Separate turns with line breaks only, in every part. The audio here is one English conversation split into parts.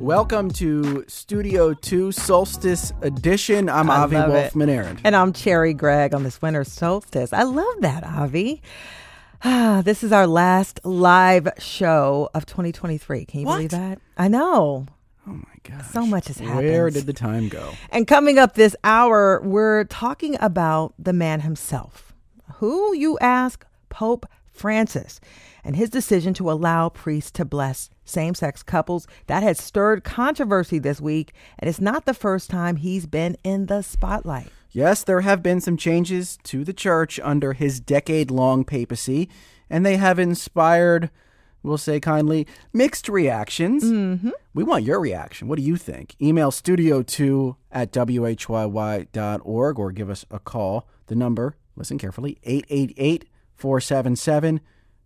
Welcome to Studio 2 Solstice Edition. I'm
I
Avi
love it.
Wolfman-Arent.
And I'm Cherri Gregg on this winter solstice. I love that, Avi. Ah, this is our last live show of 2023. Can you
What?
believe that? I know.
Oh my gosh.
So much has happened.
Where did the time go?
And coming up this hour, we're talking about the man himself. Who, you ask? Pope Francis and his decision to allow priests to bless same sex couples. That has stirred controversy this week, and it's not the first time he's been in the spotlight.
Yes, there have been some changes to the church under his decade long papacy, and they have inspired, we'll say kindly, mixed reactions. Mm-hmm. We want your reaction. What do you think? Email studio2 at whyy.org or give us a call. The number, listen carefully, 888 477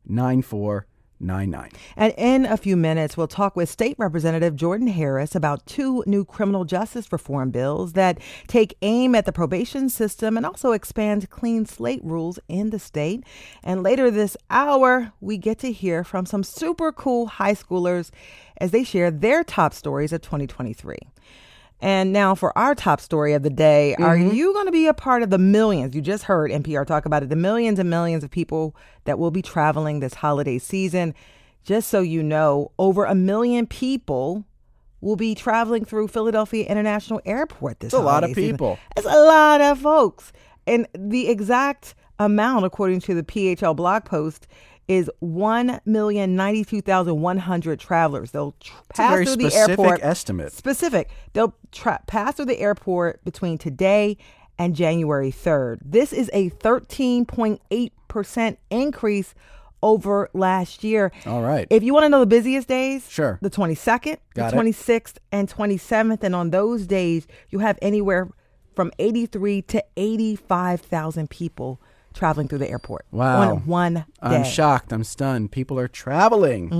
9499.
And in a few minutes, we'll talk with State Representative Jordan Harris about two new criminal justice reform bills that take aim at the probation system and also expand clean slate rules in the state. And later this hour, we get to hear from some super cool high schoolers as they share their top stories of 2023. And now for our top story of the day, are mm-hmm. you going to be a part of the millions? You just heard NPR talk about it the millions and millions of people that will be traveling this holiday season. Just so you know, over a million people will be traveling through Philadelphia International Airport this
That's a lot of
season.
people.
It's a lot of folks. And the exact amount, according to the PHL blog post, is 1,092,100 travelers. They'll tr- pass through the
specific
airport.
estimate.
Specific. They'll tra- pass through the airport between today and January 3rd. This is a 13.8% increase over last year.
All right.
If you want to know the busiest days,
Sure.
the 22nd,
Got
the 26th, and 27th. And on those days, you have anywhere from 83 to 85,000 people traveling through the airport
Wow.
on one day.
I'm shocked. I'm stunned. People are traveling for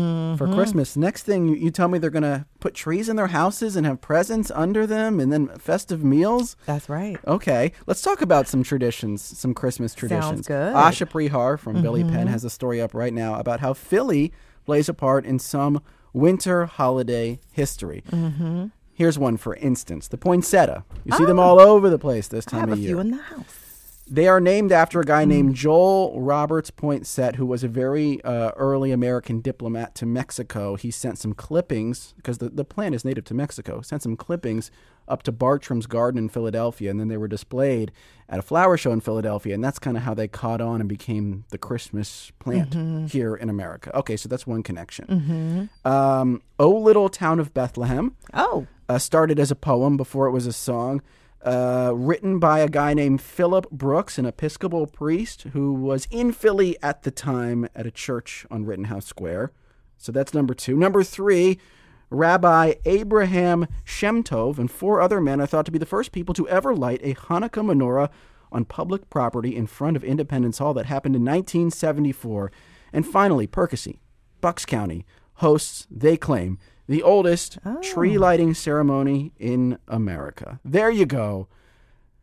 Mm-hmm.
Christmas. Next thing you, you tell me they're going to put trees in their houses and have presents under them and then festive meals.
That's right.
Okay, let's talk about some traditions, some Christmas traditions.
good.
Asha Prihar from Billy Penn has a story up right now about how Philly plays a part in some winter holiday history. Mm-hmm. Here's one for instance: the poinsettia. You see them all over the place this time
I
time
have a
of year.
few in the house.
They are named after a guy named Joel Roberts Poinsett, who was a very uh, early American diplomat to Mexico. He sent some clippings, because the, the plant is native to Mexico, sent some clippings up to Bartram's Garden in Philadelphia, and then they were displayed at a flower show in Philadelphia, and that's kind of how they caught on and became the Christmas plant here in America. Okay, so that's one connection. Um, oh Little Town of Bethlehem
Oh,
uh, started as a poem before it was a song. Uh, written by a guy named Phillips Brooks, an Episcopal priest who was in Philly at the time at a church on Rittenhouse Square. So that's number two. Number three, Rabbi Abraham Shemtov and four other men are thought to be the first people to ever light a Hanukkah menorah on public property in front of Independence Hall that happened in 1974. And finally, Perkasie, Bucks County, hosts, they claim, the oldest tree oh. lighting ceremony in America. There you go.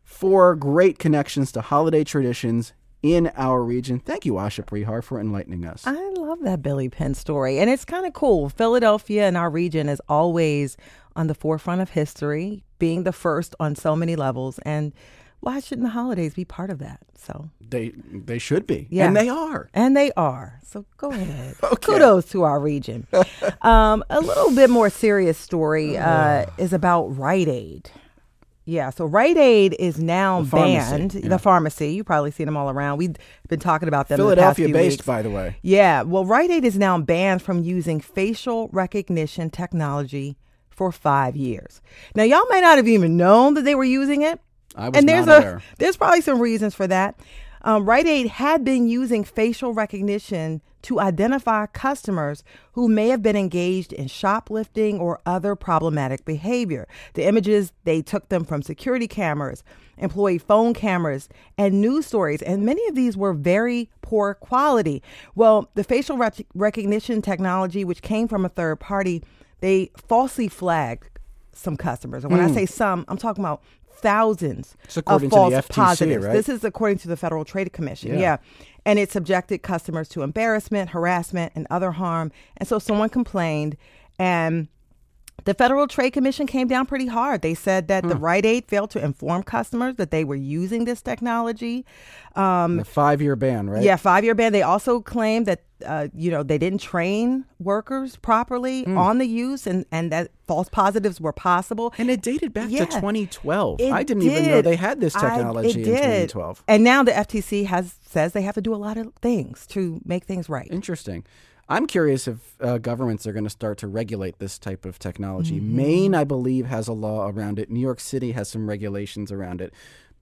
Four great connections to holiday traditions in our region. Thank you, Asha Prihar, for enlightening us.
I love that Billy Penn story. And it's kind of cool. Philadelphia and our region is always on the forefront of history, being the first on so many levels. And why shouldn't the holidays be part of that? So,
They they should be.
Yeah.
And they are.
and they are. So go ahead.
Okay.
Kudos to our region. um, a little bit more serious story uh, is about Rite Aid. Yeah, so Rite Aid is now
The pharmacy,
banned.
yeah.
The pharmacy, you probably seen them all around. We've been talking about them. in the past
Philadelphia based,
weeks.
by the way.
Yeah, well, Rite Aid is now banned from using facial recognition technology for five years. Now, y'all may not have even known that they were using it,
I was
and there's
not
a there's probably some reasons for that. Um, Rite Aid had been using facial recognition to identify customers who may have been engaged in shoplifting or other problematic behavior. The images they took them from security cameras, employee phone cameras, and news stories, and many of these were very poor quality. Well, the facial rec- recognition technology, which came from a third party, they falsely flagged some customers. And when I say some, I'm talking about thousands of false
FTC,
positives.
right?
This is according to the Federal Trade Commission.
Yeah.
Yeah. And it subjected customers to embarrassment, harassment, and other harm. And so someone complained and The Federal Trade Commission came down pretty hard. They said that the Rite Aid failed to inform customers that they were using this technology.
Um, five year ban, right?
Yeah, five year ban. They also claimed that uh, you know they didn't train workers properly mm. on the use, and and that false positives were possible.
And it dated back yeah, to 2012. I didn't did. even know they had this technology I, in 2012.
And now the FTC has says they have to do a lot of things to make things right.
Interesting. I'm curious if uh, governments are going to start to regulate this type of technology. Mm-hmm. Maine, I believe, has a law around it. New York City has some regulations around it.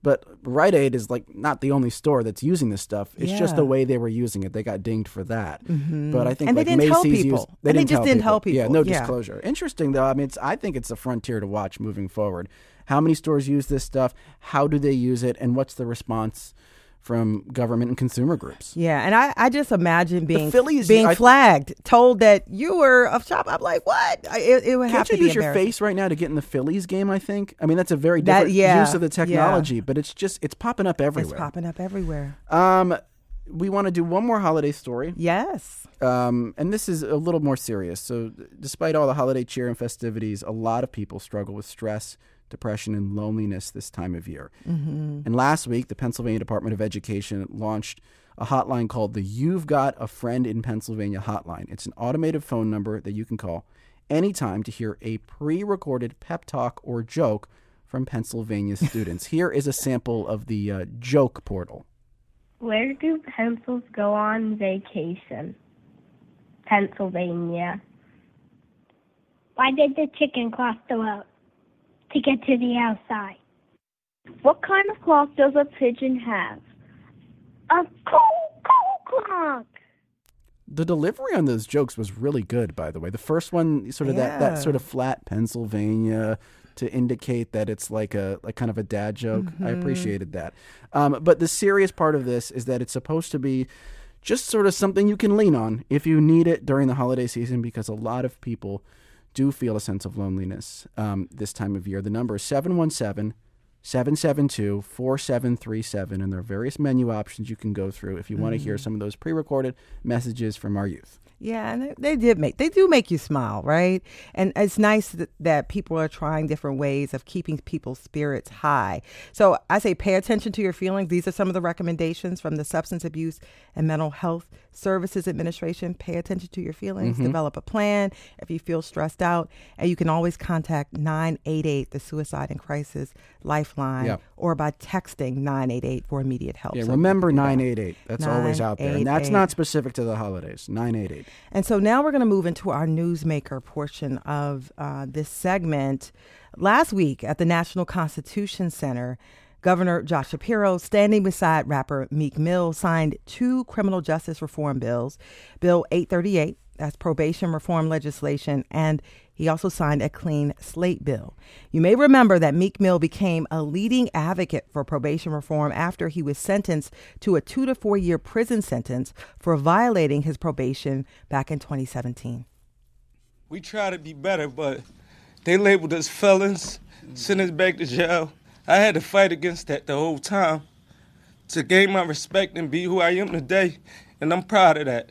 But Rite Aid is like not the only store that's using this stuff. It's yeah. just the way they were using it. They got dinged for that. Mm-hmm. But I think
and
like
they didn't
Macy's
help people.
Used, they,
and
didn't
they just
tell
didn't
people.
help people.
Yeah, no yeah. disclosure. Interesting though. I mean, I think it's a frontier to watch moving forward. How many stores use this stuff? How do they use it? And what's the response? From government and consumer groups.
Yeah, and I, I just imagine being Phillies, being I, flagged, told that you were a shop. I'm like, what? It, it would
have
to
you use your face right now to get in the Phillies game? I think. I mean, that's a very different that, yeah, use of the technology, yeah. but it's just it's popping up everywhere.
It's popping up everywhere.
Um, we want to do one more holiday story.
Yes.
Um, and this is a little more serious. So, despite all the holiday cheer and festivities, a lot of people struggle with stress depression, and loneliness this time of year. Mm-hmm. And last week, the Pennsylvania Department of Education launched a hotline called the You've Got a Friend in Pennsylvania hotline. It's an automated phone number that you can call anytime to hear a pre recorded pep talk or joke from Pennsylvania students. Here is a sample of the uh, joke portal.
Where do pencils go on vacation? Pennsylvania. Why did the chicken cross the road? To get to the outside. What kind of clock does a pigeon have? A coo clock.
The delivery on those jokes was really good, by the way. The first one, sort of yeah. that, that sort of flat Pennsylvania to indicate that it's like a like kind of a dad joke. Mm-hmm. I appreciated that. Um, but the serious part of this is that it's supposed to be just sort of something you can lean on if you need it during the holiday season because a lot of people do feel a sense of loneliness um, this time of year. The number is 717 772 4737, and there are various menu options you can go through if you mm-hmm. want to hear some of those pre recorded messages from our youth.
Yeah, and they, they, did make they do make you smile, right? And it's nice that, that people are trying different ways of keeping people's spirits high. So I say pay attention to your feelings. These are some of the recommendations from the Substance Abuse and Mental Health Services Administration. Pay attention to your feelings, mm-hmm. develop a plan if you feel stressed out, and you can always contact 988 the Suicide and Crisis Lifeline yeah. or by texting 988 for immediate help.
Yeah, so remember 988. That's always out there. And that's not specific to the holidays. 988.
And so now we're going to move into our newsmaker portion of uh, this segment. Last week at the National Constitution Center, Governor Josh Shapiro, standing beside rapper Meek Mill, signed two criminal justice reform bills Bill 838, that's probation reform legislation, and he also signed a clean slate bill. You may remember that Meek Mill became a leading advocate for probation reform after he was sentenced to a two to four year prison sentence for violating his probation back in 2017.
We try to be better, but they labeled us felons, sent us back to jail. I had to fight against that the whole time to gain my respect and be who I am today, and I'm proud of that.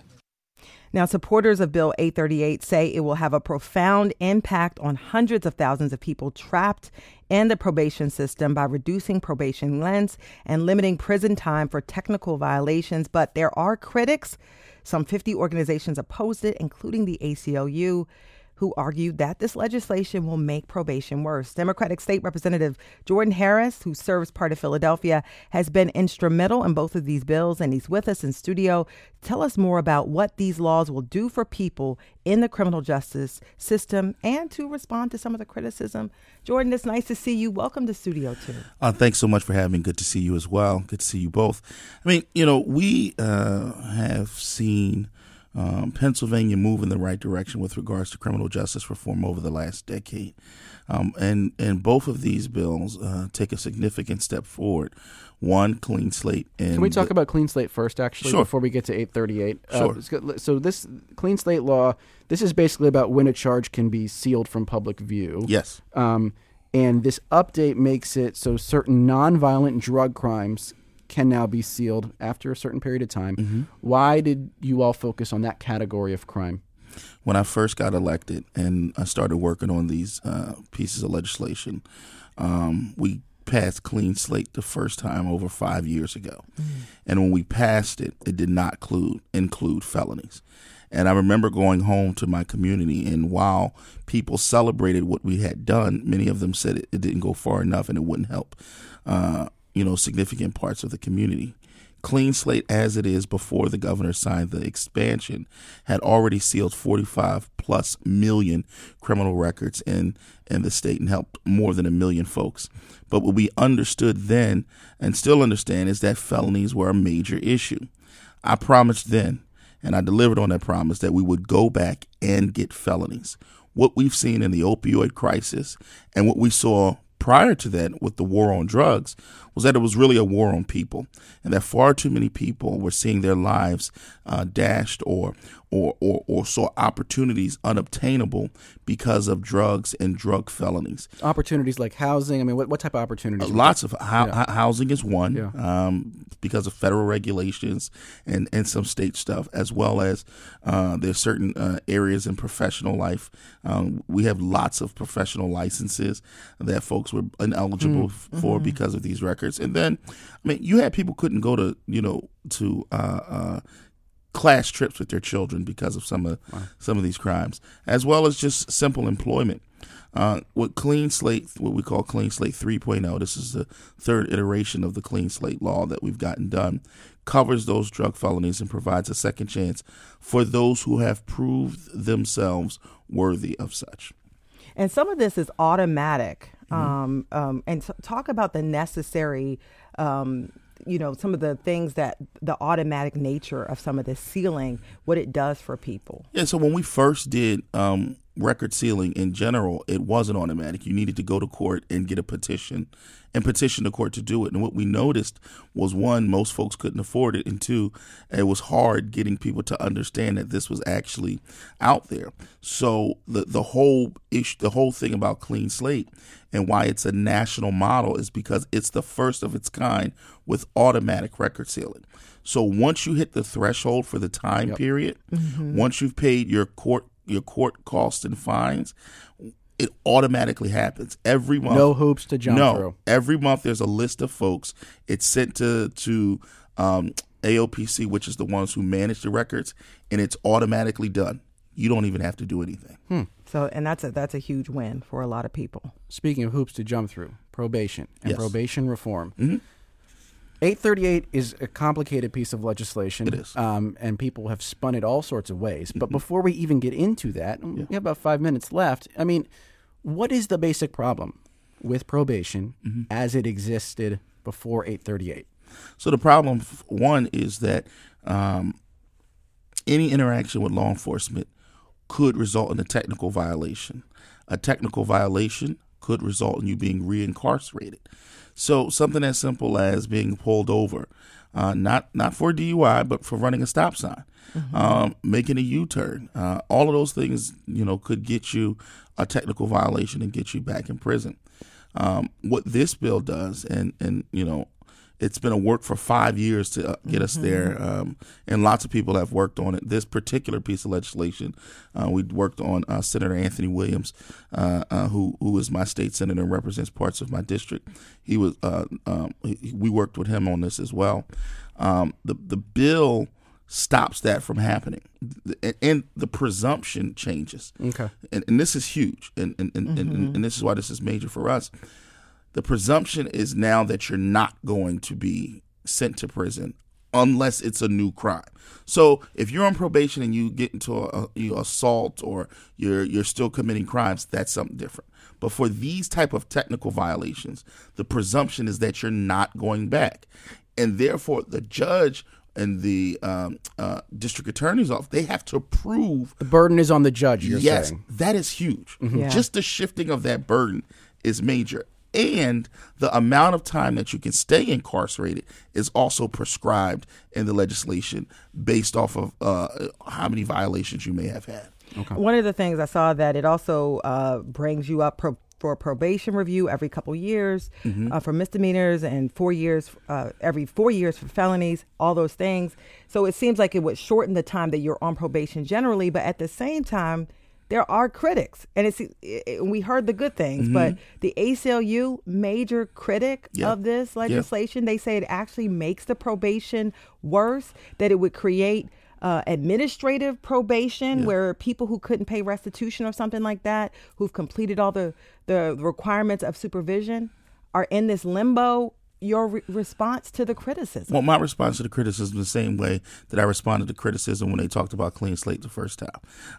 Now, supporters of Bill 838 say it will have a profound impact on hundreds of thousands of people trapped in the probation system by reducing probation lengths and limiting prison time for technical violations. But there are critics. Some 50 organizations opposed it, including the ACLU who argued that this legislation will make probation worse. Democratic State Representative Jordan Harris, who serves part of Philadelphia, has been instrumental in both of these bills, and he's with us in studio. Tell us more about what these laws will do for people in the criminal justice system and to respond to some of the criticism. Jordan, it's nice to see you. Welcome to Studio 2.
Uh, thanks so much for having me. Good to see you as well. Good to see you both. I mean, you know, we uh, have seen um, Pennsylvania move in the right direction with regards to criminal justice reform over the last decade. Um, and, and both of these bills uh, take a significant step forward. One, clean slate.
Can we talk the, about clean slate first, actually,
sure.
before we get to 838?
Sure.
Uh, so this clean slate law, this is basically about when a charge can be sealed from public view.
Yes.
Um, and this update makes it so certain nonviolent drug crimes can now be sealed after a certain period of time. Mm-hmm. Why did you all focus on that category of crime?
when I first got elected and I started working on these uh, pieces of legislation, um, we passed clean slate the first time over five years ago, and when we passed it, it did not include include felonies. And I remember going home to my community, and while people celebrated what we had done, many of them said it, it didn't go far enough and it wouldn't help, uh, you know, significant parts of the community. Clean slate as it is before the governor signed the expansion had already sealed 45 plus million criminal records in, in the state and helped more than a million folks. But what we understood then and still understand is that felonies were a major issue. I promised then and I delivered on that promise that we would go back and get felonies. What we've seen in the opioid crisis and what we saw prior to that with the war on drugs was that it was really a war on people and that far too many people were seeing their lives uh, dashed or, or, or, or saw opportunities unobtainable because of drugs and drug felonies.
Opportunities like housing. I mean, what, what type of opportunities?
Uh, lots of ho-
Yeah.
housing is one
Yeah.
um, because of federal regulations and, and some state stuff, as well as uh, there's certain uh, areas in professional life. Um, we have lots of professional licenses that folks were ineligible f- for because of these records. And then, I mean, you had people couldn't go to you know to uh, uh, class trips with their children because of some of some of these crimes, as well as just simple employment. Uh, with Clean Slate, what we call Clean Slate 3.0, this is the third iteration of the Clean Slate law that we've gotten done, covers those drug felonies and provides a second chance for those who have proved themselves worthy of such.
And some of this is automatic.
Mm-hmm.
Um, um, and t- talk about the necessary, um, you know, some of the things that the automatic nature of some of this sealing, what it does for people.
Yeah, so when we first did um, record sealing in general, it wasn't automatic. You needed to go to court and get a petition and petition the court to do it. And what we noticed was one, most folks couldn't afford it, and two, it was hard getting people to understand that this was actually out there. So the the whole issue, the whole thing about clean slate and why it's a national model is because it's the first of its kind with automatic record sealing. So once you hit the threshold for the time period, mm-hmm. once you've paid your court your court costs and fines, it automatically happens every month.
No hoops to jump
no,
through.
every month there's a list of folks. It's sent to to um, AOPC, which is the ones who manage the records, and it's automatically done. You don't even have to do anything.
So, and that's a that's a huge win for a lot of people.
Speaking of hoops to jump through, probation and
Yes.
probation reform.
Mhm.
838 is a complicated piece of legislation.
It is.
Um, and people have spun it all sorts of ways. But before we even get into that, we have about five minutes left. I mean, what is the basic problem with probation as it existed before 838?
So the problem, one, is that um, any interaction with law enforcement could result in a technical violation. A technical violation could result in you being reincarcerated. So something as simple as being pulled over, uh, not not for DUI, but for running a stop sign, um, making a U-turn. Uh, all of those things, you know, could get you a technical violation and get you back in prison. Um, what this bill does, and and you know, it's been a work for five years to uh, get us there, um, and lots of people have worked on it. This particular piece of legislation, uh, we worked on uh, Senator Anthony Williams, uh, uh, who who is my state senator and represents parts of my district. He was uh, um, he, we worked with him on this as well. Um, the the bill stops that from happening, and, and the presumption changes
Okay.
and, and this is huge, and and, and, and and this is why this is major for us. The presumption is now that you're not going to be sent to prison unless it's a new crime. So if you're on probation and you get into a, a you assault or you're you're still committing crimes, that's something different. But for these type of technical violations, the presumption is that you're not going back, and therefore the judge and the um, uh, district attorney's office they have to prove
The burden is on the judge, you're
yes,
saying.
that is huge.
Yeah.
Just the shifting of that burden is major. And the amount of time that you can stay incarcerated is also prescribed in the legislation based off of uh, how many violations you may have had.
One of the things I saw that it also uh, brings you up pro- for probation review every couple years
Mm-hmm.
uh, for misdemeanors and four years uh, every four years for felonies, all those things. So it seems like it would shorten the time that you're on probation generally, but at the same time, there are critics, and it's it, it- we heard the good things, but the ACLU major critic
Mm-hmm. Yeah.
of this legislation, they say it actually makes the probation worse. That it would create uh, administrative probation, where people who couldn't pay restitution or something like that, who've completed all the the requirements of supervision, are in this limbo. Your re- response to the criticism?
Well, my response to the criticism the same way that I responded to criticism when they talked about clean slate the first time,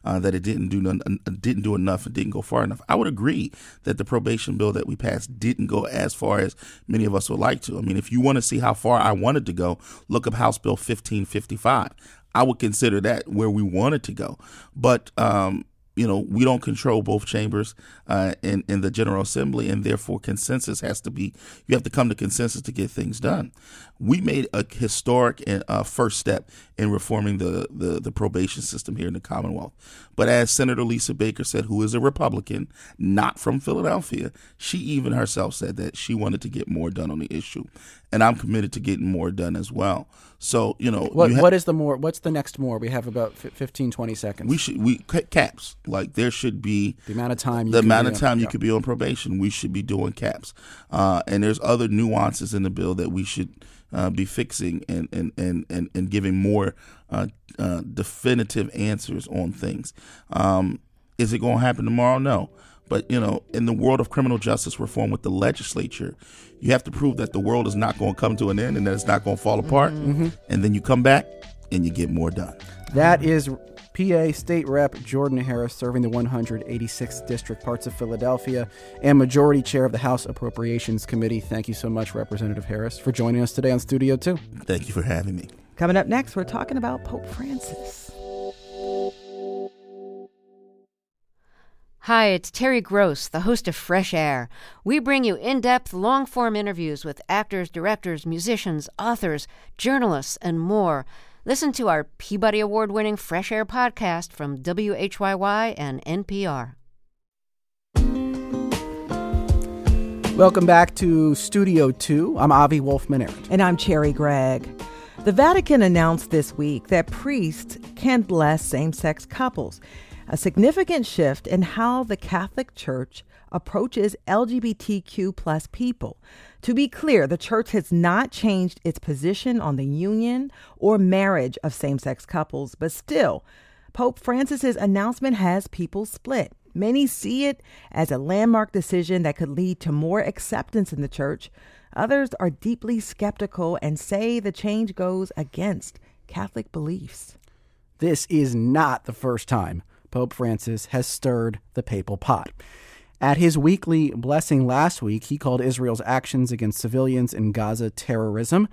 uh, that it didn't do none, uh, didn't do enough and didn't go far enough. I would agree that the probation bill that we passed didn't go as far as many of us would like to. I mean, if you want to see how far I wanted to go, look up House Bill 1555. I would consider that where we wanted to go, but um, you know, we don't control both chambers uh, in in the General Assembly, and therefore consensus has to be. You have to come to consensus to get things done. We made a historic uh, first step in reforming the, the the probation system here in the Commonwealth. But as Senator Lisa Baker said, who is a Republican, not from Philadelphia, she even herself said that she wanted to get more done on the issue, and I'm committed to getting more done as well. So you know,
What
you ha-
what is the more? What's the next more? We have about fif- 15, 20 seconds.
we should we ca- caps like there should be
the amount of time. You
the amount of
on-
time you
yeah.
could be on probation, we should be doing caps. Uh, and there's other nuances in the bill that we should uh, be fixing and and, and, and, and giving more uh, uh, definitive answers on things. Um, is it going to happen tomorrow? No. But you know, in the world of criminal justice reform with the legislature, you have to prove that the world is not going to come to an end and that it's not going to fall apart.
Mm-hmm.
And then you come back and you get more done.
That is PA State Rep Jordan Harris serving the 186th District parts of Philadelphia and Majority Chair of the House Appropriations Committee. Thank you so much, Representative Harris, for joining us today on Studio 2.
Thank you for having me.
Coming up next, we're talking about Pope Francis.
Hi, it's Terry Gross, the host of Fresh Air. We bring you in depth, long form interviews with actors, directors, musicians, authors, journalists, and more. Listen to our Peabody Award winning Fresh Air podcast from WHYY and NPR.
Welcome back to Studio 2. I'm Avi Wolfman-Arent.
And I'm Cherri Gregg. The Vatican announced this week that priests can bless same sex couples, a significant shift in how the Catholic Church approaches LGBTQ plus people. To be clear, the church has not changed its position on the union or marriage of same sex couples, but still, Pope Francis's announcement has people split. Many see it as a landmark decision that could lead to more acceptance in the church. Others are deeply skeptical and say the change goes against Catholic beliefs.
This is not the first time Pope Francis has stirred the papal pot. At his weekly blessing last week, he called Israel's actions against civilians in Gaza terrorism.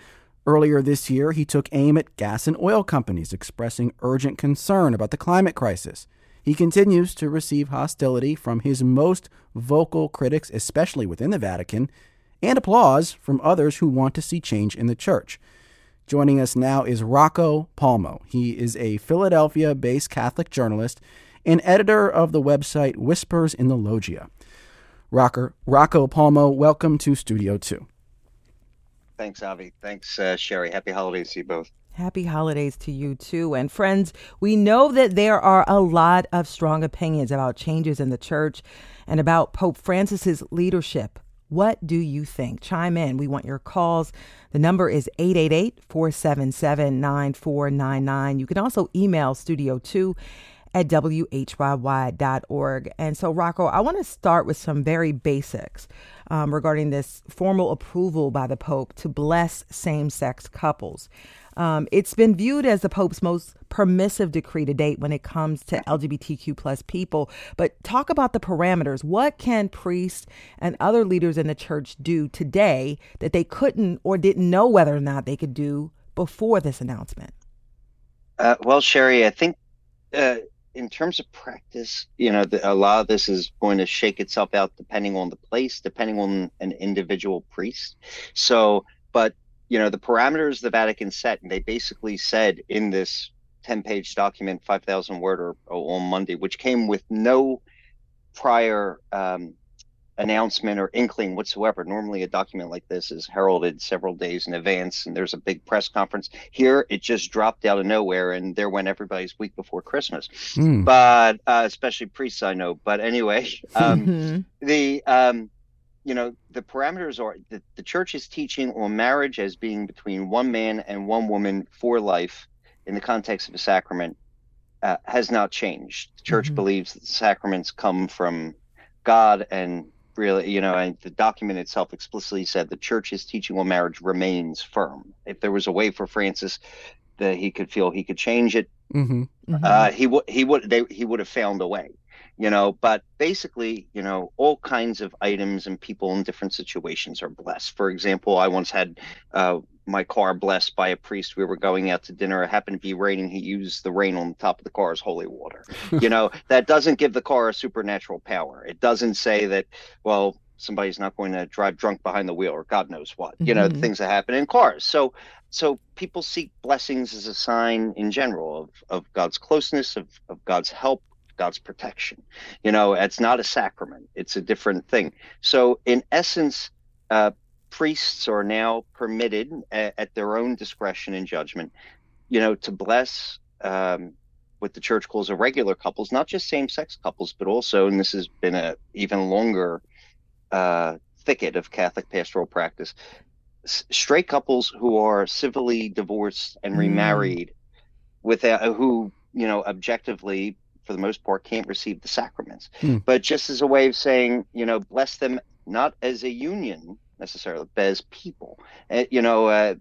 Earlier this year, he took aim at gas and oil companies, expressing urgent concern about the climate crisis. He continues to receive hostility from his most vocal critics, especially within the Vatican, and applause from others who want to see change in the church. Joining us now is Rocco Palmo. He is a Philadelphia based Catholic journalist and editor of the website Whispers in the Loggia. Rocker, Rocco Palmo, welcome to Studio 2.
Thanks, Avi. Thanks, uh, Cherri. Happy holidays to you both.
Happy holidays to you too. And friends, we know that there are a lot of strong opinions about changes in the church and about Pope Francis's leadership. What do you think? Chime in. We want your calls. The number is 888-477-9499. You can also email studio2 at whyy.org. And so, Rocco, I want to start with some very basics um, regarding this formal approval by the Pope to bless same sex couples. Um, it's been viewed as the Pope's most permissive decree to date when it comes to LGBTQ plus people. But talk about the parameters. What can priests and other leaders in the church do today that they couldn't or didn't know whether or not they could do before this announcement?
Uh, well, Cherri, I think uh, in terms of practice, you know, the, a lot of this is going to shake itself out depending on the place, depending on an individual priest. So, but you know, the parameters the Vatican set, and they basically said in this 10 page document, 5,000 word or, or on Monday, which came with no prior um, announcement or inkling whatsoever. Normally, a document like this is heralded several days in advance, and there's a big press conference. Here, it just dropped out of nowhere, and there went everybody's week before Christmas.
Mm.
But uh, especially priests, I know. But anyway, um,
Mhm.
the um, you know the parameters are the, the church is teaching on marriage as being between one man and one woman for life in the context of a sacrament uh, has not changed. The church
Mhm.
believes that the sacraments come from God and really, you know, and the document itself explicitly said the church's teaching on marriage remains firm. If there was a way for Francis that he could feel he could change it,
hmm
Mhm.
uh, he would he would they he would have found a way, you know. But basically, you know, all kinds of items and people in different situations are blessed. For example, I once had uh, my car blessed by a priest. We were going out to dinner. It happened to be raining. He used the rain on the top of the car as holy water. you know, that doesn't give the car a supernatural power. It doesn't say that, well, somebody's not going to drive drunk behind the wheel or God knows what. You know,
Mhm.
things that happen in cars. So so people seek blessings as a sign in general of, of God's closeness, of, of God's help, God's protection. You know, it's not a sacrament, it's a different thing. So, in essence, uh, priests are now permitted at, at their own discretion and judgment, you know, to bless um, what the church calls irregular couples, not just same sex couples, but also, and this has been a even longer uh, thicket of Catholic pastoral practice, s- straight couples who are civilly divorced and
Mm.
remarried without who you know objectively for the most part can't receive the sacraments
Hmm.
but just as a way of saying you know bless them not as a union necessarily but as people Uh, you know uh,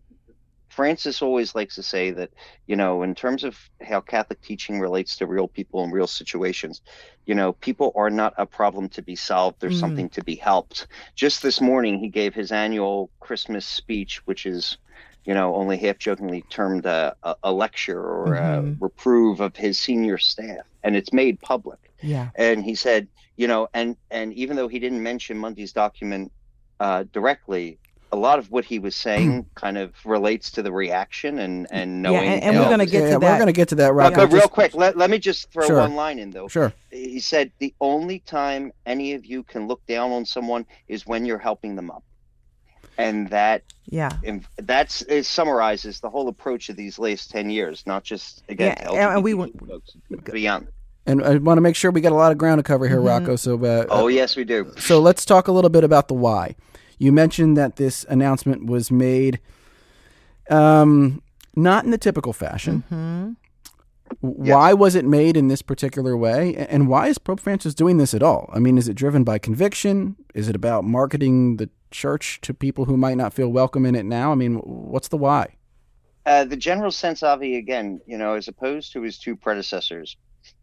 francis always likes to say that you know in terms of how catholic teaching relates to real people and real situations you know people are not a problem to be solved there's
Mm.
something to be helped just this morning he gave his annual christmas speech which is you know only half jokingly termed a, a, a lecture or
Mhm.
a reprove of his senior staff and it's made public
Yeah.
and he said you know and and even though he didn't mention monday's document uh, directly a lot of what he was saying kind of relates to the reaction and and knowing
and- and
you
we're gonna get
yeah,
to
we're
that.
going to get to that,
but,
Rocco.
but real
Just-
quick let, let me just throw
Sure.
one line in though
Sure.
he said the only time any of you can look down on someone is when you're helping them up and that
Yeah.
and that's it summarizes the whole approach of these last 10 years not just again
Yeah,
to
and- and we
LGBTQ folks, but beyond
And I want to make sure we got a lot of ground to cover here,
Mhm.
Rocco. So, uh,
oh yes we do
so let's talk a little bit about the why. You mentioned that this announcement was made um, not in the typical fashion.
hmm
Why was it made in this particular way? And why is Pope Francis doing this at all? I mean, is it driven by conviction? Is it about marketing the church to people who might not feel welcome in it now? I mean, what's the why?
Uh, the general sense Avi, again, you know, as opposed to his two predecessors,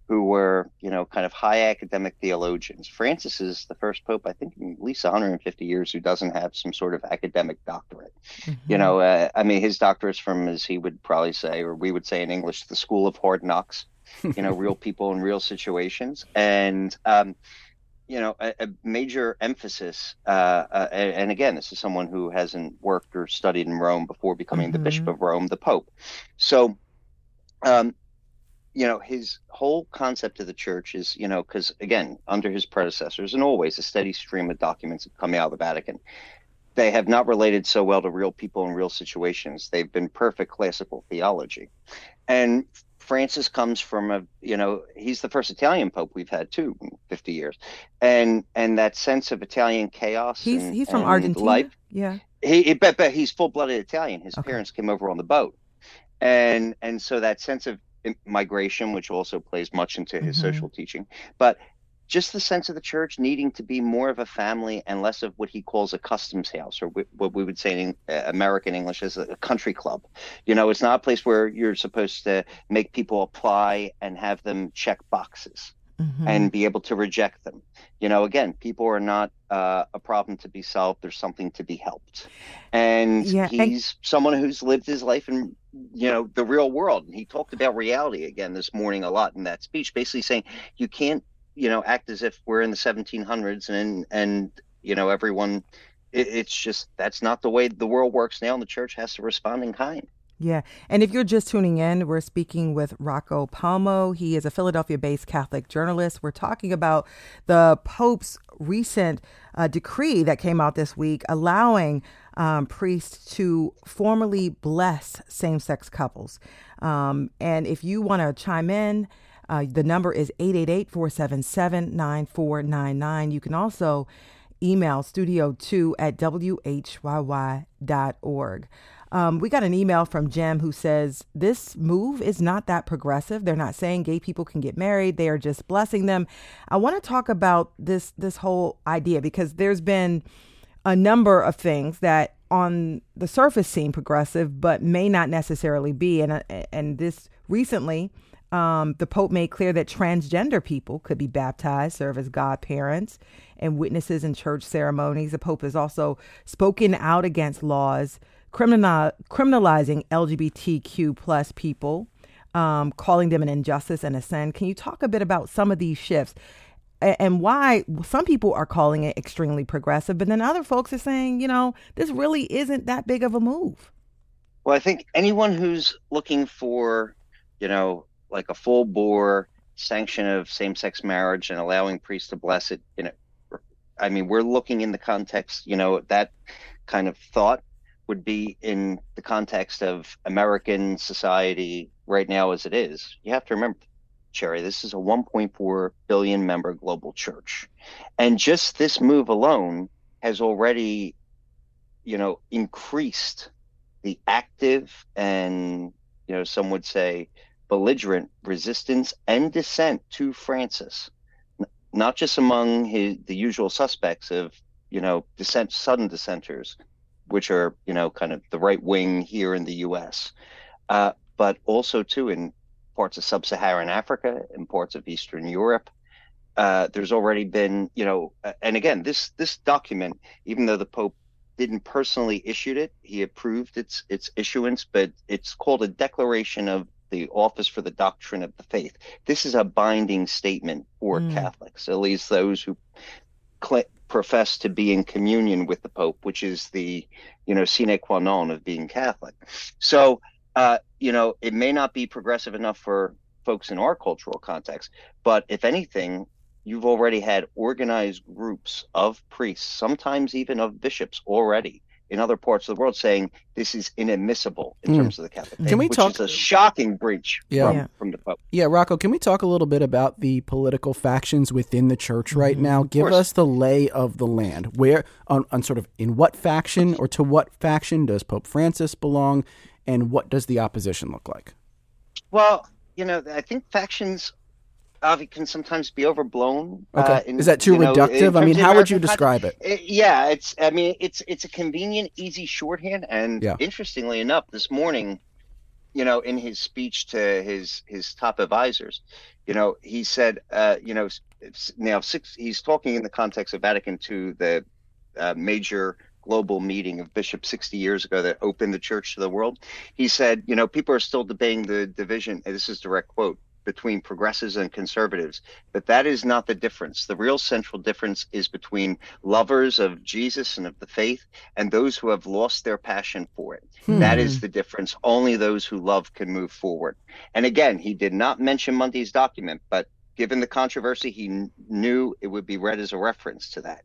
who were, you know, kind of high academic theologians. Francis is the first pope, I think, in at least 150 years who doesn't have some sort of academic doctorate.
Mm-hmm.
You know, uh, I mean, his doctorate's from, as he would probably say, or we would say in English, the school of hard knocks. You know, real people in real situations, and um, you know, a, a major emphasis. Uh, uh, and, again, this is someone who hasn't worked or studied in Rome before becoming the
Mhm.
Bishop of Rome, the Pope. So, um, you know, his whole concept of the church is, you know, because again, under his predecessors, and always a steady stream of documents coming out of the Vatican. They have not related so well to real people in real situations. They've been perfect classical theology. And Francis comes from a, you know, he's the first Italian pope we've had too in 50 years. And and that sense of Italian chaos.
He's
and-
he's from Argentina.
Life,
Yeah.
he, he but, but he's full blooded Italian. His
Okay.
parents came over on the boat, and and so that sense of migration, which also plays much into his
Mhm.
social teaching, but just the sense of the church needing to be more of a family and less of what he calls a customs house, or what we would say in uh, American English as a country club. You know, it's not a place where you're supposed to make people apply and have them check boxes
Mhm.
and be able to reject them. You know, again, people are not uh, a problem to be solved. There's something to be helped. And
Yeah,
he's someone who's lived his life in, you know, the real world. And he talked about reality again this morning a lot in that speech, basically saying you can't, you know, act as if we're in the 1700s and, and, you know, everyone, it, it's just, that's not the way the world works now. And the church has to respond in kind.
Yeah. And if you're just tuning in, we're speaking with Rocco Palmo. He is a Philadelphia based Catholic journalist. We're talking about the Pope's recent uh, decree that came out this week allowing um, priests to formally bless same sex couples. Um, and if you want to chime in, uh, the number is 888 477 9499. You can also email studio2 at whyy.org. Um, we got an email from Jim who says this move is not that progressive. They're not saying gay people can get married. They are just blessing them. I want to talk about this this whole idea because there's been a number of things that on the surface seem progressive but may not necessarily be. And uh, and this recently um, the Pope made clear that transgender people could be baptized, serve as godparents, and witnesses in church ceremonies. The Pope has also spoken out against laws criminal, criminalizing LGBTQ plus people, um, calling them an injustice and a sin. Can you talk a bit about some of these shifts and why some people are calling it extremely progressive, but then other folks are saying, you know, this really isn't that big of a move?
Well, I think anyone who's looking for, you know, like a full bore sanction of same sex marriage and allowing priests to bless it, you know, I mean, we're looking in the context, you know, that kind of thought would be in the context of American society right now as it is. You have to remember, Cherri, this is a 1.4 billion member global church. And just this move alone has already, you know, increased the active and, you know, some would say belligerent resistance and dissent to Francis, not just among his, the usual suspects of, you know, dissent, sudden dissenters, which are, you know, kind of the right wing here in the U.S., uh, but also too in parts of sub-Saharan Africa, in parts of Eastern Europe. Uh, there's already been, you know, and again, this this document, even though the Pope didn't personally issue it, he approved its its issuance, but it's called a Declaration of the Office for the Doctrine of the Faith. This is a binding statement for mm. Catholics, at least those who profess to be in communion with the Pope, which is the, you know, sine qua non of being Catholic. So, uh, you know, it may not be progressive enough for folks in our cultural context, but if anything, you've already had organized groups of priests, sometimes even of bishops already in other parts of the world saying this is inadmissible in mm. terms of the Catholic faith, can we which talk, is a shocking breach yeah. From, yeah. from, the Pope.
Yeah, Rocco, can we talk a little bit about the political factions within the church right mm-hmm. now? Give us the lay of the land. Where on, on sort of in what faction or to what faction does Pope Francis belong, and what does the opposition look like?
Well, you know, I think factions Avi can sometimes be overblown.
Uh, okay, uh, in, is that too reductive? Know, I mean, how would you describe it?
it? Yeah, it's. I mean, it's it's a convenient, easy shorthand. And yeah. interestingly enough, this morning, you know, in his speech to his his top advisors, you know, he said, uh, you know, now six. He's talking in the context of Vatican II, the uh, major global meeting of bishops 60 years ago that opened the church to the world. He said, you know, people are still debating the division. this is direct quote between progressives and conservatives, but that is not the difference. The real central difference is between lovers of Jesus and of the faith and those who have lost their passion for it. Hmm. That is the difference. Only those who love can move forward. And again, he did not mention Monday's document, but given the controversy, he kn- knew it would be read as a reference to that.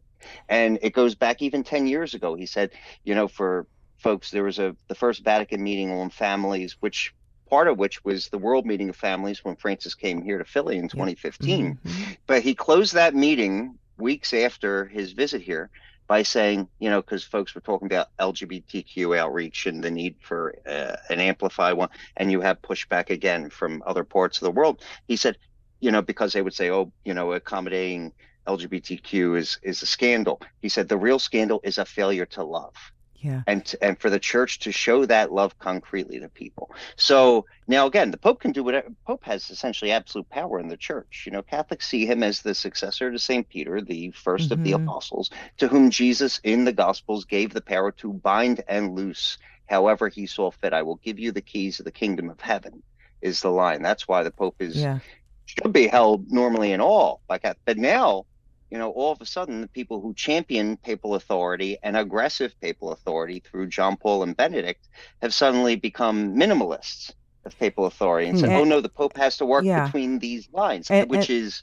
And it goes back even 10 years ago. He said, you know, for folks, there was a the first Vatican meeting on families, which part of which was the World Meeting of Families when Francis came here to Philly in 2015. Mm-hmm. But he closed that meeting weeks after his visit here by saying, you know, because folks were talking about LGBTQ outreach and the need for uh, an amplified one, and you have pushback again from other parts of the world. He said, you know, because they would say, oh, you know, accommodating LGBTQ is is a scandal. He said the real scandal is a failure to love
yeah.
and and for the church to show that love concretely to people. So now again, the Pope can do whatever. Pope has essentially absolute power in the church. You know, Catholics see him as the successor to Saint Peter, the 1st mm-hmm. of the mm-hmm. apostles, to whom Jesus in the Gospels gave the power to bind and loose however he saw fit. I will give you the keys of the kingdom of heaven. Is the line. That's why the Pope is yeah. should be held normally in awe like that. But now you know, all of a sudden, the people who champion papal authority and aggressive papal authority through John Paul and Benedict have suddenly become minimalists of papal authority and said,
And-
"Oh no, the Pope has to work
Yeah.
between these lines,"
And-
which
and-
is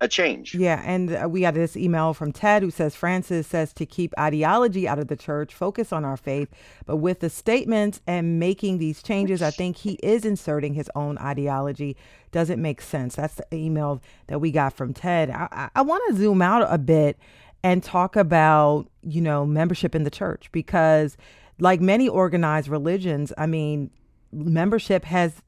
a change.
Yeah, and uh, we got this email from Ted who says Francis says to keep ideology out of the church, focus on our faith. But with the statements and making these changes, I think he is inserting his own ideology. Doesn't make sense. That's the email that we got from Ted. I, I, want to zoom out a bit and talk about you know membership in the church because, like many organized religions, I mean, membership has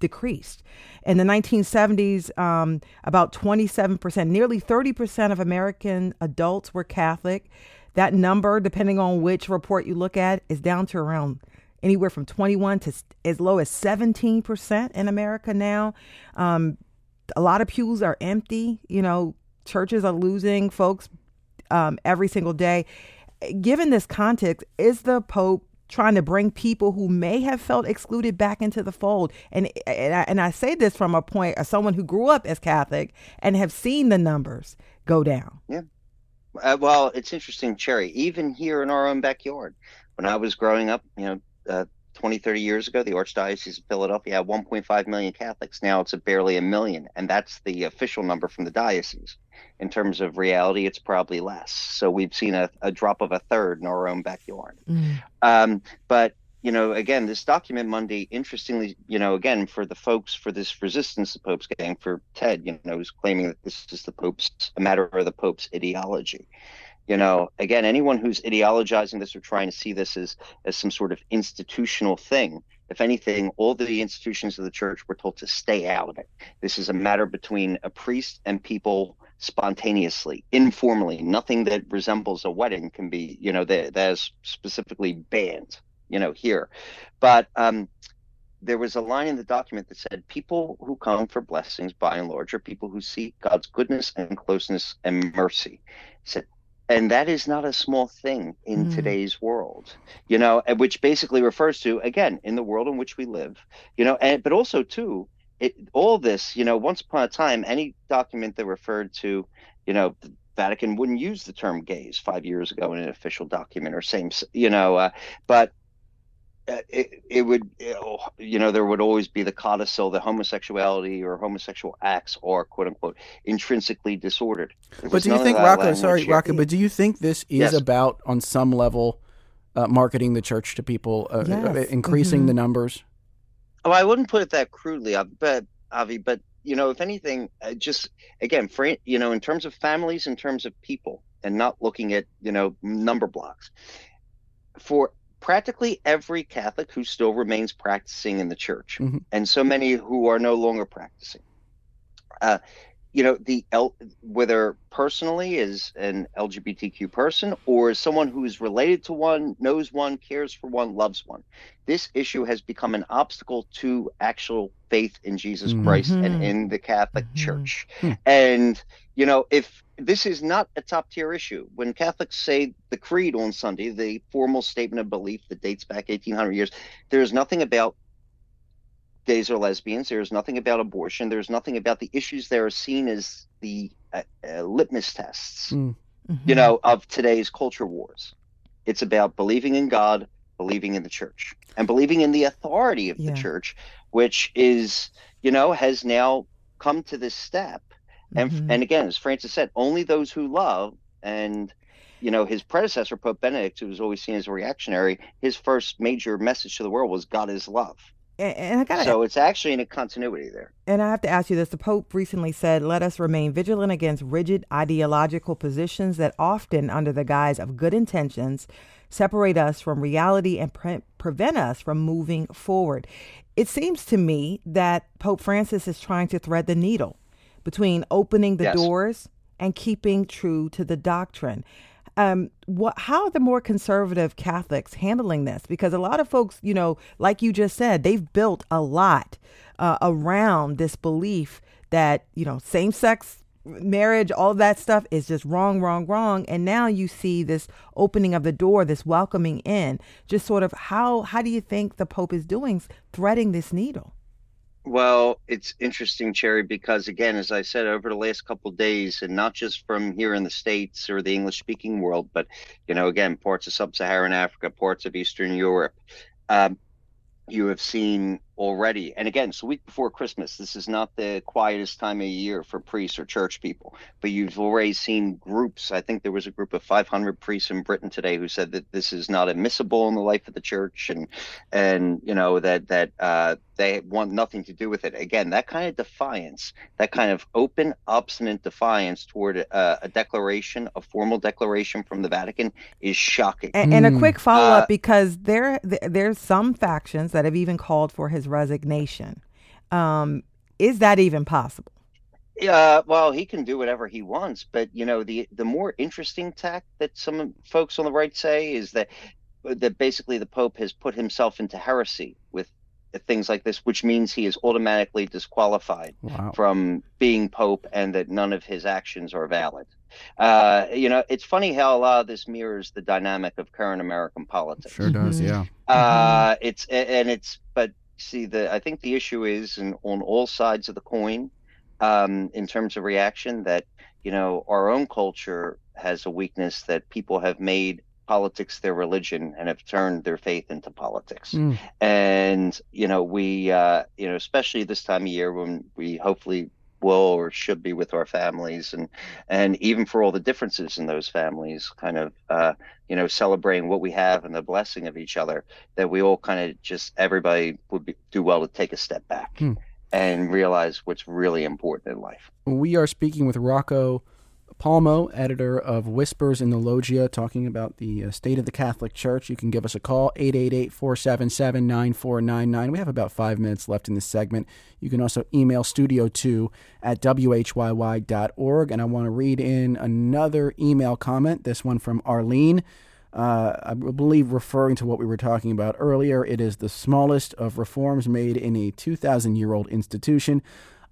decreased. In the 1970s, um, about 27%, nearly 30% of American adults were Catholic. That number, depending on which report you look at, is down to around anywhere from 21 to as low as 17% in America now. Um, a lot of pews are empty. You know, churches are losing folks um, every single day. Given this context, is the Pope trying to bring people who may have felt excluded back into the fold? And and I, and I say this from a point of someone who grew up as Catholic and have seen the numbers go down.
Uh, well, it's interesting, Cherri. Even here in our own backyard, when I was growing up, you know, uh, 20, 30 years ago, the Archdiocese of Philadelphia had 1.5 million Catholics. Now it's a barely a million, and that's the official number from the diocese. In terms of reality, it's probably less. So we've seen a, a drop of a third in our own backyard. Um, but you know, again, this document Monday, interestingly, you know, again, for the folks for this resistance the Pope's getting, for Ted, you know, who's claiming that this is the Pope's a matter of the Pope's ideology. You know, again, anyone who's ideologizing this or trying to see this as as some sort of institutional thing, if anything, all the institutions of the church were told to stay out of it. This is a matter between a priest and people spontaneously, informally. Nothing that resembles a wedding can be, you know, that that is specifically banned you know, here. But um, there was a line in the document that said, "People who come for blessings, by and large, are people who seek God's goodness and closeness and mercy." He said, and that is not a small thing in
Mm.
today's world, you know, which basically refers to again in the world in which we live, you know, and but also too. It, all this, you know, once upon a time, any document that referred to, you know, the Vatican wouldn't use the term gays five years ago in an official document or same, you know, uh, but it, it would you know there would always be the codicil that homosexuality or homosexual acts are quote unquote intrinsically disordered There
But do you think,
that
Rocco?
language
Sorry,
here.
Rocco. But do you think this is
Yes.
about, on some level, uh, marketing the church to people, uh,
Yes.
uh, increasing
Mhm.
the numbers?
Oh, I wouldn't put it that crudely, but Avi, but you know, if anything, uh, just again, for you know, in terms of families, in terms of people, and not looking at you know number blocks, for practically every Catholic who still remains practicing in the church,
Mhm.
and so many who are no longer practicing, uh, you know, the L, whether personally is an LGBTQ person or someone who is related to one, knows one, cares for one, loves one this issue has become an obstacle to actual faith in Jesus Christ
Mhm.
and in the Catholic
Mhm.
Church.
Hmm.
And, you know, if this is not a top tier issue, when Catholics say the creed on Sunday, the formal statement of belief that dates back 1800 years, there's nothing about gays or lesbians, there's nothing about abortion, there's nothing about the issues that are seen as the uh, uh, litmus tests
Hmm.
Mm-hmm.
you know, of today's culture wars. It's about believing in God, believing in the church, and believing in the authority of
Yeah.
the church, which is, you know, has now come to this step. And
Mhm.
and again, as Francis said, only those who love and you know, his predecessor, Pope Benedict, who was always seen as a reactionary, his first major message to the world was God is love.
And, and I got
So it's actually in a continuity there.
And I have to ask you this. The Pope recently said, let us remain vigilant against rigid ideological positions that often, under the guise of good intentions, separate us from reality and pre- prevent us from moving forward. It seems to me that Pope Francis is trying to thread the needle between opening the
Yes.
doors and keeping true to the doctrine. Um, what? How are the more conservative Catholics handling this? Because a lot of folks, you know, like you just said, they've built a lot uh, around this belief that you know same-sex marriage, all that stuff is just wrong, wrong, wrong. And now you see this opening of the door, this welcoming in. Just sort of how how do you think the Pope is doing, threading this needle?
Well, it's interesting, Cherri, because again, as I said over the last couple of days, and not just from here in the States or the English speaking world, but, you know, again, parts of sub Saharan Africa, parts of Eastern Europe, um, you have seen already. And again, it's a week before Christmas. This is not the quietest time of year for priests or church people, but you've already seen groups. I think there was a group of 500 priests in Britain today who said that this is not admissible in the life of the church, and and you know that that uh, they want nothing to do with it. Again, that kind of defiance, that kind of open, obstinate defiance toward a, a declaration, a formal declaration from the Vatican, is shocking.
And, and a quick follow up uh, because there there's some factions that have even called for his resignation. Um, is that even possible?
Yeah, well, he can do whatever he wants, but you know, the the more interesting tack that some folks on the right say is that that basically the Pope has put himself into heresy with things like this, which means he is automatically disqualified wow. from being Pope and that none of his actions are valid. Uh, you know, it's funny how a lot of this mirrors the dynamic of current American politics.
Sure does, mm-hmm. yeah.
Uh, it's and it's but see the I think the issue is in, on all sides of the coin um, in terms of reaction that you know our own culture has a weakness that people have made politics their religion and have turned their faith into politics mm. and you know we uh, you know especially this time of year when we hopefully will or should be with our families and and even for all the differences in those families kind of uh, you know celebrating what we have and the blessing of each other that we all kind of just everybody would be, do well to take a step back hmm. and realize what's really important in life
we are speaking with rocco Palmo, editor of Whispers in the Loggia, talking about the uh, state of the Catholic Church. You can give us a call, 888 477 9499. We have about five minutes left in this segment. You can also email studio2 at whyy.org. And I want to read in another email comment, this one from Arlene. Uh, I believe referring to what we were talking about earlier, it is the smallest of reforms made in a 2,000 year old institution.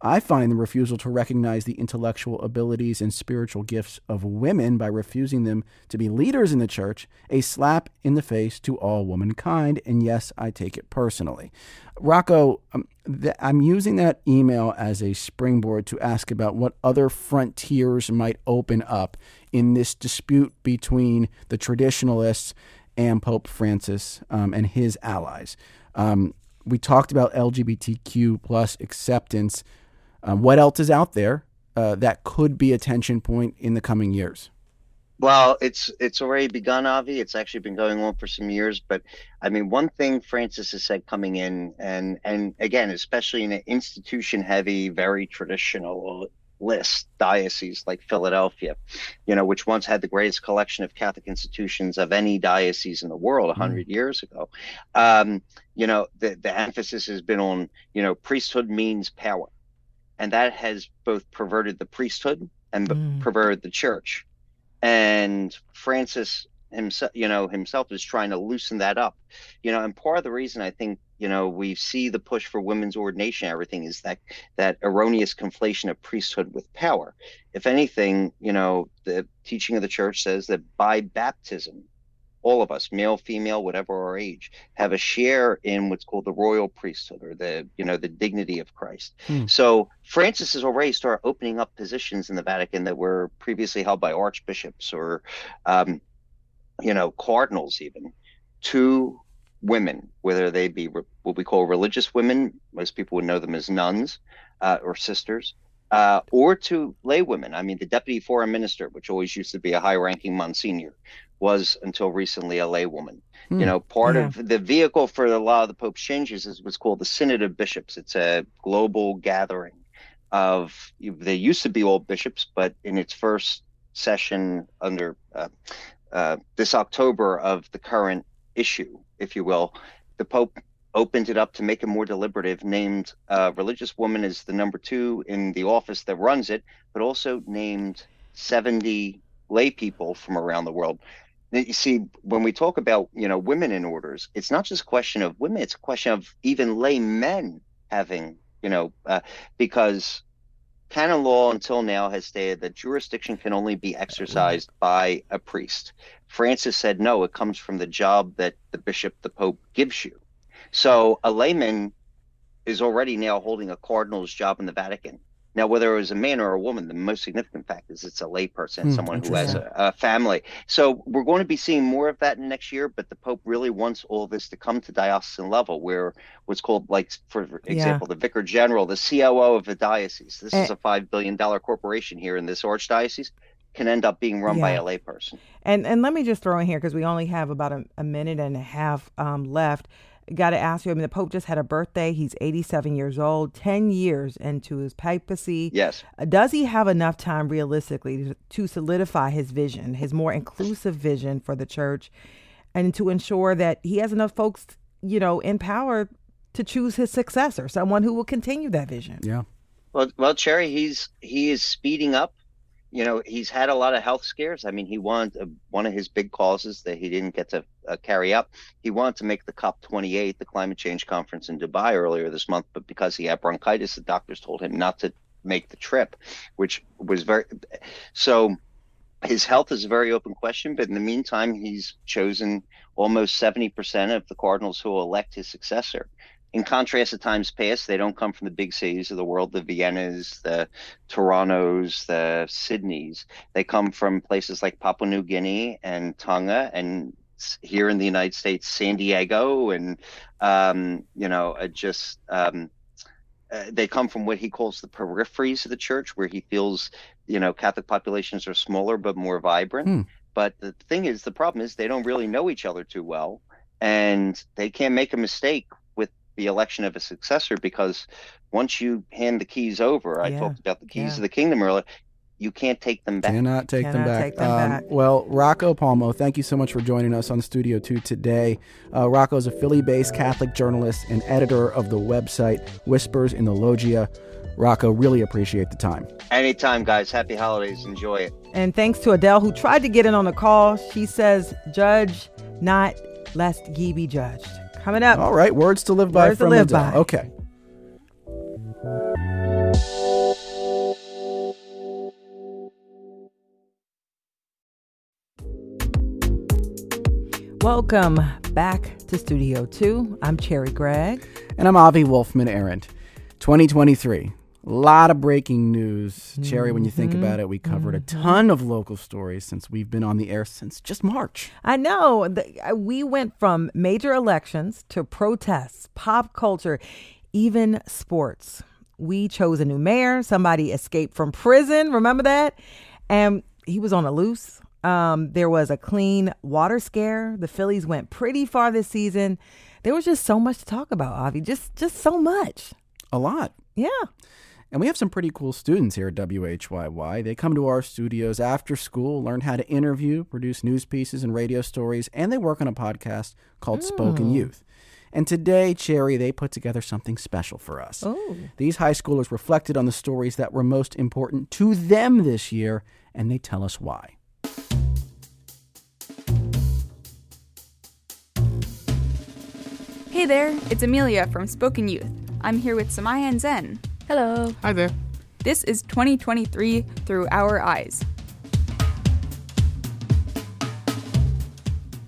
I find the refusal to recognize the intellectual abilities and spiritual gifts of women by refusing them to be leaders in the church a slap in the face to all womankind. And yes, I take it personally. Rocco, um, I'm using that email as a springboard to ask about what other frontiers might open up in this dispute between the traditionalists and Pope Francis um, and his allies. Um, we talked about LGBTQ plus acceptance um, what else is out there uh, that could be a tension point in the coming years?
Well, it's it's already begun, Avi. It's actually been going on for some years. But I mean, one thing Francis has said coming in, and and again, especially in an institution-heavy, very traditional list diocese like Philadelphia, you know, which once had the greatest collection of Catholic institutions of any diocese in the world 100 mm. years ago. Um, you know, the, the emphasis has been on, you know, priesthood means power and that has both perverted the priesthood and mm. perverted the church. And Francis himself, you know, himself is trying to loosen that up, you know. And part of the reason I think, you know, we see the push for women's ordination, everything is that that erroneous conflation of priesthood with power. If anything, you know, the teaching of the church says that by baptism, all of us, male, female, whatever our age, have a share in what's called the royal priesthood or the you know the dignity of Christ. Hmm. So Francis has already started opening up positions in the Vatican that were previously held by archbishops or um, you know cardinals even to women, whether they be re- what we call religious women, most people would know them as nuns uh, or sisters, uh, or to lay women. I mean, the deputy foreign minister, which always used to be a high ranking monsignor, was until recently a laywoman. Mm, you hmm. know, part yeah. of the vehicle for a lot of the Pope's changes is what's called the Synod of Bishops. It's a global gathering of, they used to be all bishops, but in its first session under uh, uh, this October of the current issue, if you will, the Pope opened it up to make it more deliberative, named a religious woman as the number two in the office that runs it, but also named 70 lay people from around the world you see when we talk about you know women in orders it's not just a question of women it's a question of even lay men having you know uh, because canon law until now has stated that jurisdiction can only be exercised by a priest francis said no it comes from the job that the bishop the pope gives you so a layman is already now holding a cardinal's job in the Vatican. Now, whether it was a man or a woman, the most significant fact is it's a layperson,
Hmm,
someone who has a, a family. So we're going to be seeing more of that next year. But the Pope really wants all this to come to diocesan level, where what's called, like, for example, the Vicar General, the COO of a diocese. This is
Eh.
a five billion dollar corporation here in this archdiocese. Can end up being run by a layperson.
And and let me just throw in here because we only have about a, a minute and a half um, left. Got to ask you. I mean, the Pope just had a birthday. He's 87 years old, 10 years into his papacy.
Yes.
Uh, Does he have enough time realistically to, to solidify his vision, his more inclusive vision for the church, and to ensure that he has enough folks, you know, in power to choose his successor, someone who will continue that vision?
Yeah.
Well, well, Cherri, he's he is speeding up. You know, he's had a lot of health scares. I mean, he won uh, one of his big causes that he didn't get to uh, carry up. He wanted to make the COP28, the climate change conference in Dubai earlier this month, but because he had bronchitis, the doctors told him not to make the trip, which was very. So, his health is a very open question. But in the meantime, he's chosen almost 70% of the cardinals who will elect his successor in contrast to times past, they don't come from the big cities of the world, the Viennas, the Torontos, the Sydneys. They come from places like Papua New Guinea and Tonga, and here in the United States, San Diego, and um, you know, uh, just um, uh, they come from what he calls the peripheries of the church, where he feels, you know, Catholic populations are smaller but more vibrant.
Hmm.
But the thing is, the problem is they don't really know each other too well, and they can't make a mistake with the election of a successor because once you hand the keys over, I talked about the keys
yeah.
of the kingdom earlier, you can't take them back.
Cannot take them back.
take them
Um,
back.
Well, Rocco Palmo, thank you so much for joining us on Studio 2 today. Uh, Rocco is a Philly based Catholic journalist and editor of the website Whispers in the Loggia. Rocco, really appreciate the time.
Anytime, guys. Happy holidays. Enjoy it.
And thanks to Adele, who tried to get in on the call. She says, Judge not, lest ye be judged. Coming up.
All right, words to live by
Words to live
Adele.
by.
Okay.
Welcome back to Studio 2. I'm Cherri Gregg.
And I'm Avi Wolfman-Arent. 2023. A lot of breaking news. Cherri, when you think
Mm-hmm.
about it, we covered a ton of local stories since we've been on the air since just March.
I know. The, we went from major elections to protests, pop culture, even sports. We chose a new mayor. Somebody escaped from prison. Remember that? And he was on a loose. Um, there was a clean water scare. The Phillies went pretty far this season. There was just so much to talk about, Avi. Just, just so much.
A lot.
Yeah.
And we have some pretty cool students here at WHYY. They come to our studios after school, learn how to interview, produce news pieces and radio stories, and they work on a podcast called Spoken Youth. And today, Cherri, they put together something special for us.
Oh.
These high schoolers reflected on the stories that were most important to them this year, and they tell us why.
Hey there, it's Amelia from Spoken Youth. I'm here with Samaya and Zen.
Hello.
Hi there.
This is 2023 Through Our Eyes.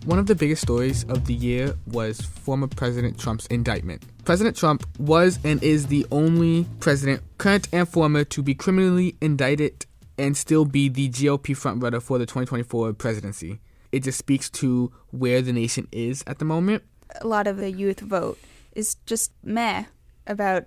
One of the biggest stories of the year was former President Trump's indictment. President Trump was and is the only president, current and former, to be criminally indicted and still be the GOP frontrunner for the 2024 presidency. It just speaks to where the nation is at the moment.
A lot of the youth vote is just meh about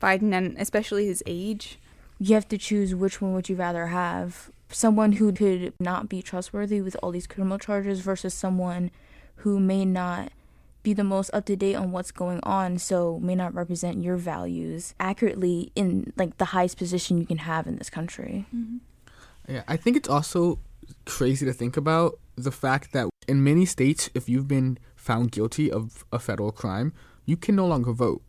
Biden and especially his age.
You have to choose which one would you rather have. Someone who could not be trustworthy with all these criminal charges versus someone who may not be the most up to date on what's going on, so may not represent your values accurately in like the highest position you can have in this country. Mm-hmm.
Yeah, I think it's also crazy to think about the fact that in many states, if you've been found guilty of a federal crime, you can no longer vote.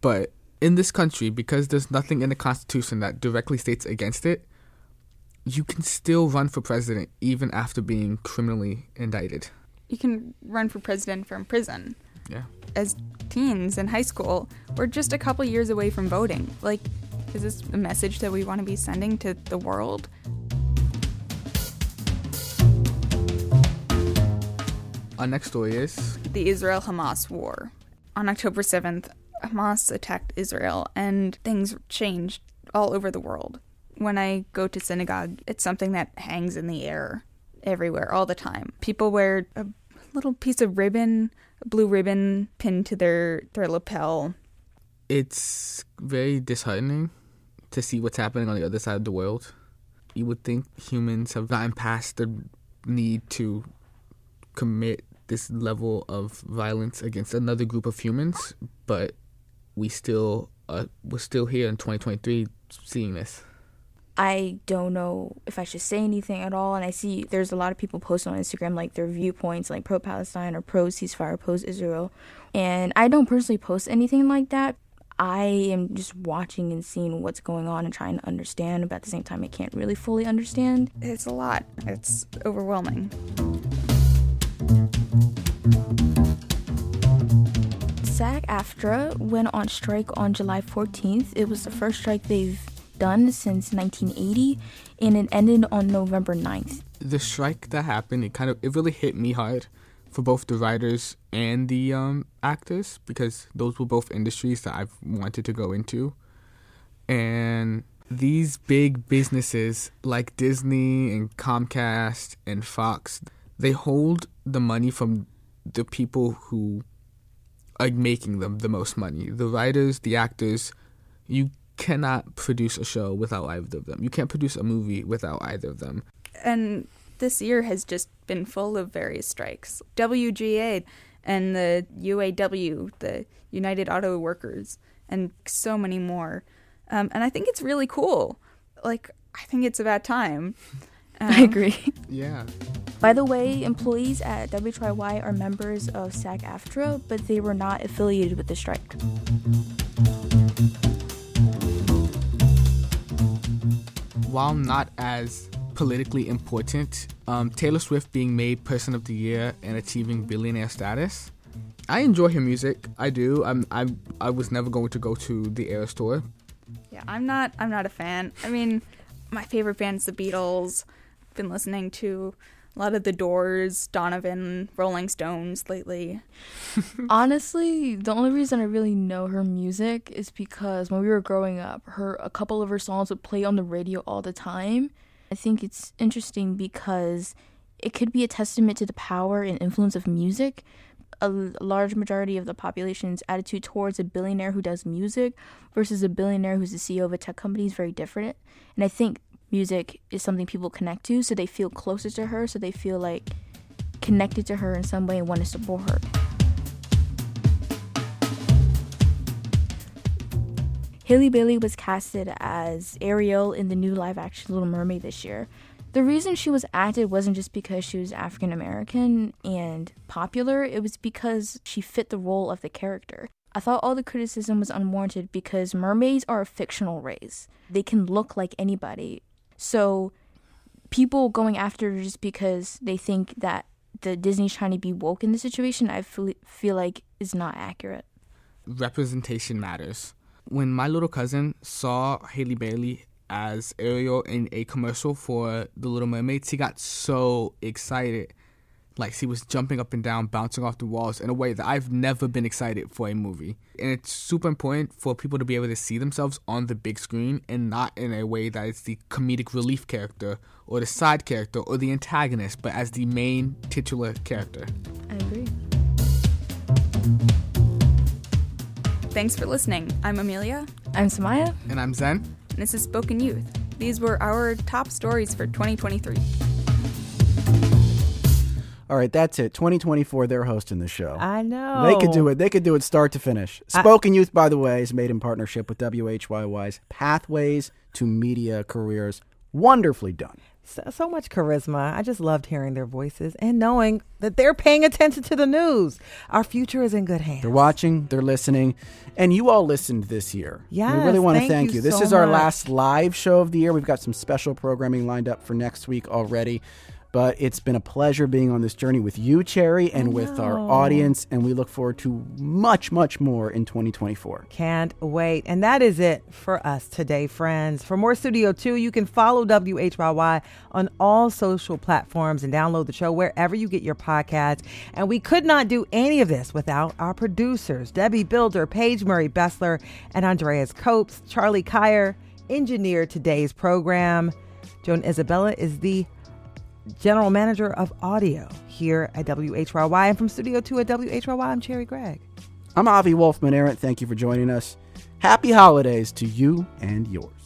But in this country, because there's nothing in the Constitution that directly states against it, you can still run for president even after being criminally indicted.
You can run for president from prison.
Yeah.
As teens in high school, we're just a couple years away from voting. Like, is this a message that we want to be sending to the world?
Our next story is
the Israel Hamas war. On October 7th, Hamas attacked Israel and things changed all over the world. When I go to synagogue, it's something that hangs in the air everywhere all the time. People wear a little piece of ribbon, a blue ribbon pinned to their, their lapel.
It's very disheartening to see what's happening on the other side of the world. You would think humans have gotten past the need to commit this level of violence against another group of humans, but we still uh, we're still here in 2023 seeing this.
I don't know if I should say anything at all. And I see there's a lot of people posting on Instagram like their viewpoints, like pro Palestine or pro ceasefire, pro Israel. And I don't personally post anything like that. I am just watching and seeing what's going on and trying to understand, but at the same time, I can't really fully understand.
It's a lot, it's overwhelming.
SAG AFTRA went on strike on July 14th. It was the first strike they've done since 1980, and it ended on November 9th.
The strike that happened, it kind of it really hit me hard for both the writers and the um, actors because those were both industries that I've wanted to go into, and these big businesses like Disney and Comcast and Fox, they hold the money from the people who are making them the most money. The writers, the actors, you cannot produce a show without either of them. You can't produce a movie without either of them.
And this year has just been full of various strikes. WGA and the UAW, the United Auto Workers, and so many more. Um, and I think it's really cool. Like, I think it's about time. Um,
I agree.
Yeah.
By the way, employees at WHYY are members of SAG AFTRA, but they were not affiliated with the strike.
While not as politically important, um, Taylor Swift being made Person of the Year and achieving billionaire status. I enjoy her music. I do. I'm. I'm. I was never going to go to the Eras Tour.
Yeah, I'm not. I'm not a fan. I mean, my favorite band's the Beatles. Been listening to a lot of The Doors, Donovan, Rolling Stones lately.
Honestly, the only reason I really know her music is because when we were growing up, her a couple of her songs would play on the radio all the time. I think it's interesting because it could be a testament to the power and influence of music. A large majority of the population's attitude towards a billionaire who does music versus a billionaire who's the CEO of a tech company is very different. And I think music is something people connect to, so they feel closer to her, so they feel like connected to her in some way and want to support her. Halle Bailey was casted as Ariel in the new live action Little Mermaid this year. The reason she was acted wasn't just because she was African American and popular, it was because she fit the role of the character. I thought all the criticism was unwarranted because mermaids are a fictional race. They can look like anybody. So people going after just because they think that the Disney's trying to be woke in the situation, I feel, feel like is not accurate.
Representation matters. When my little cousin saw Halle Bailey as Ariel in a commercial for The Little Mermaid, he got so excited. Like he was jumping up and down, bouncing off the walls in a way that I've never been excited for a movie. And it's super important for people to be able to see themselves on the big screen and not in a way that it's the comedic relief character or the side character or the antagonist, but as the main titular character.
I agree.
Thanks for listening. I'm Amelia.
I'm Samaya.
And I'm Zen.
And this is Spoken Youth. These were our top stories for 2023.
All right, that's it. 2024, they're hosting the show.
I know.
They could do it. They could do it start to finish. Spoken Youth, by the way, is made in partnership with WHYY's Pathways to Media Careers. Wonderfully done.
So, so much charisma. I just loved hearing their voices and knowing that they're paying attention to the news. Our future is in good hands.
They're watching, they're listening, and you all listened this year.
Yes,
we really want to
thank
thank
you
you. This
so
is our
much.
last live show of the year. We've got some special programming lined up for next week already. But it's been a pleasure being on this journey with you, Cherri, and with our audience. And we look forward to much, much more in 2024.
Can't wait. And that is it for us today, friends. For more Studio 2, you can follow WHYY on all social platforms and download the show wherever you get your podcasts. And we could not do any of this without our producers, Debbie Builder, Paige Murray Bessler, and Andreas Copes. Charlie Kyer engineered today's program. Joan Isabella is the general manager of audio here at WHYY. And from Studio 2 at WHYY, I'm Cherri Gregg.
I'm Avi Wolfman-Arent. Thank you for joining us. Happy holidays to you and yours.